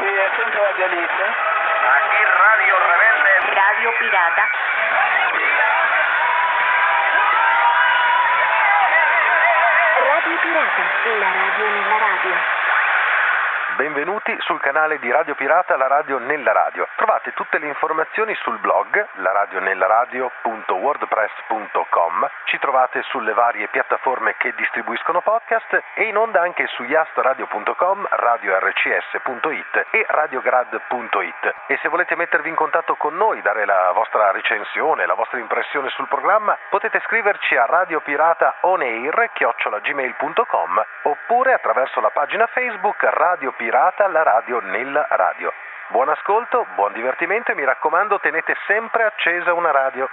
Qui è sempre Radio Alice. Aquí Radio Rebelde. Radio Pirata. Radio Pirata, la radio nella radio. Benvenuti sul canale di Radio Pirata, la radio nella radio. Trovate tutte le informazioni sul blog laradionellaradio.wordpress.com. Ci trovate sulle varie piattaforme che distribuiscono podcast e in onda anche su yastradio.com, radiorcs.it e radiograd.it. E se volete mettervi in contatto con noi, dare la vostra recensione, la vostra impressione sul programma, potete scriverci a radiopirataonair@gmail.com oppure attraverso la pagina Facebook Radio Pirata la radio nella radio. Buon ascolto, buon divertimento e mi raccomando tenete sempre accesa una radio.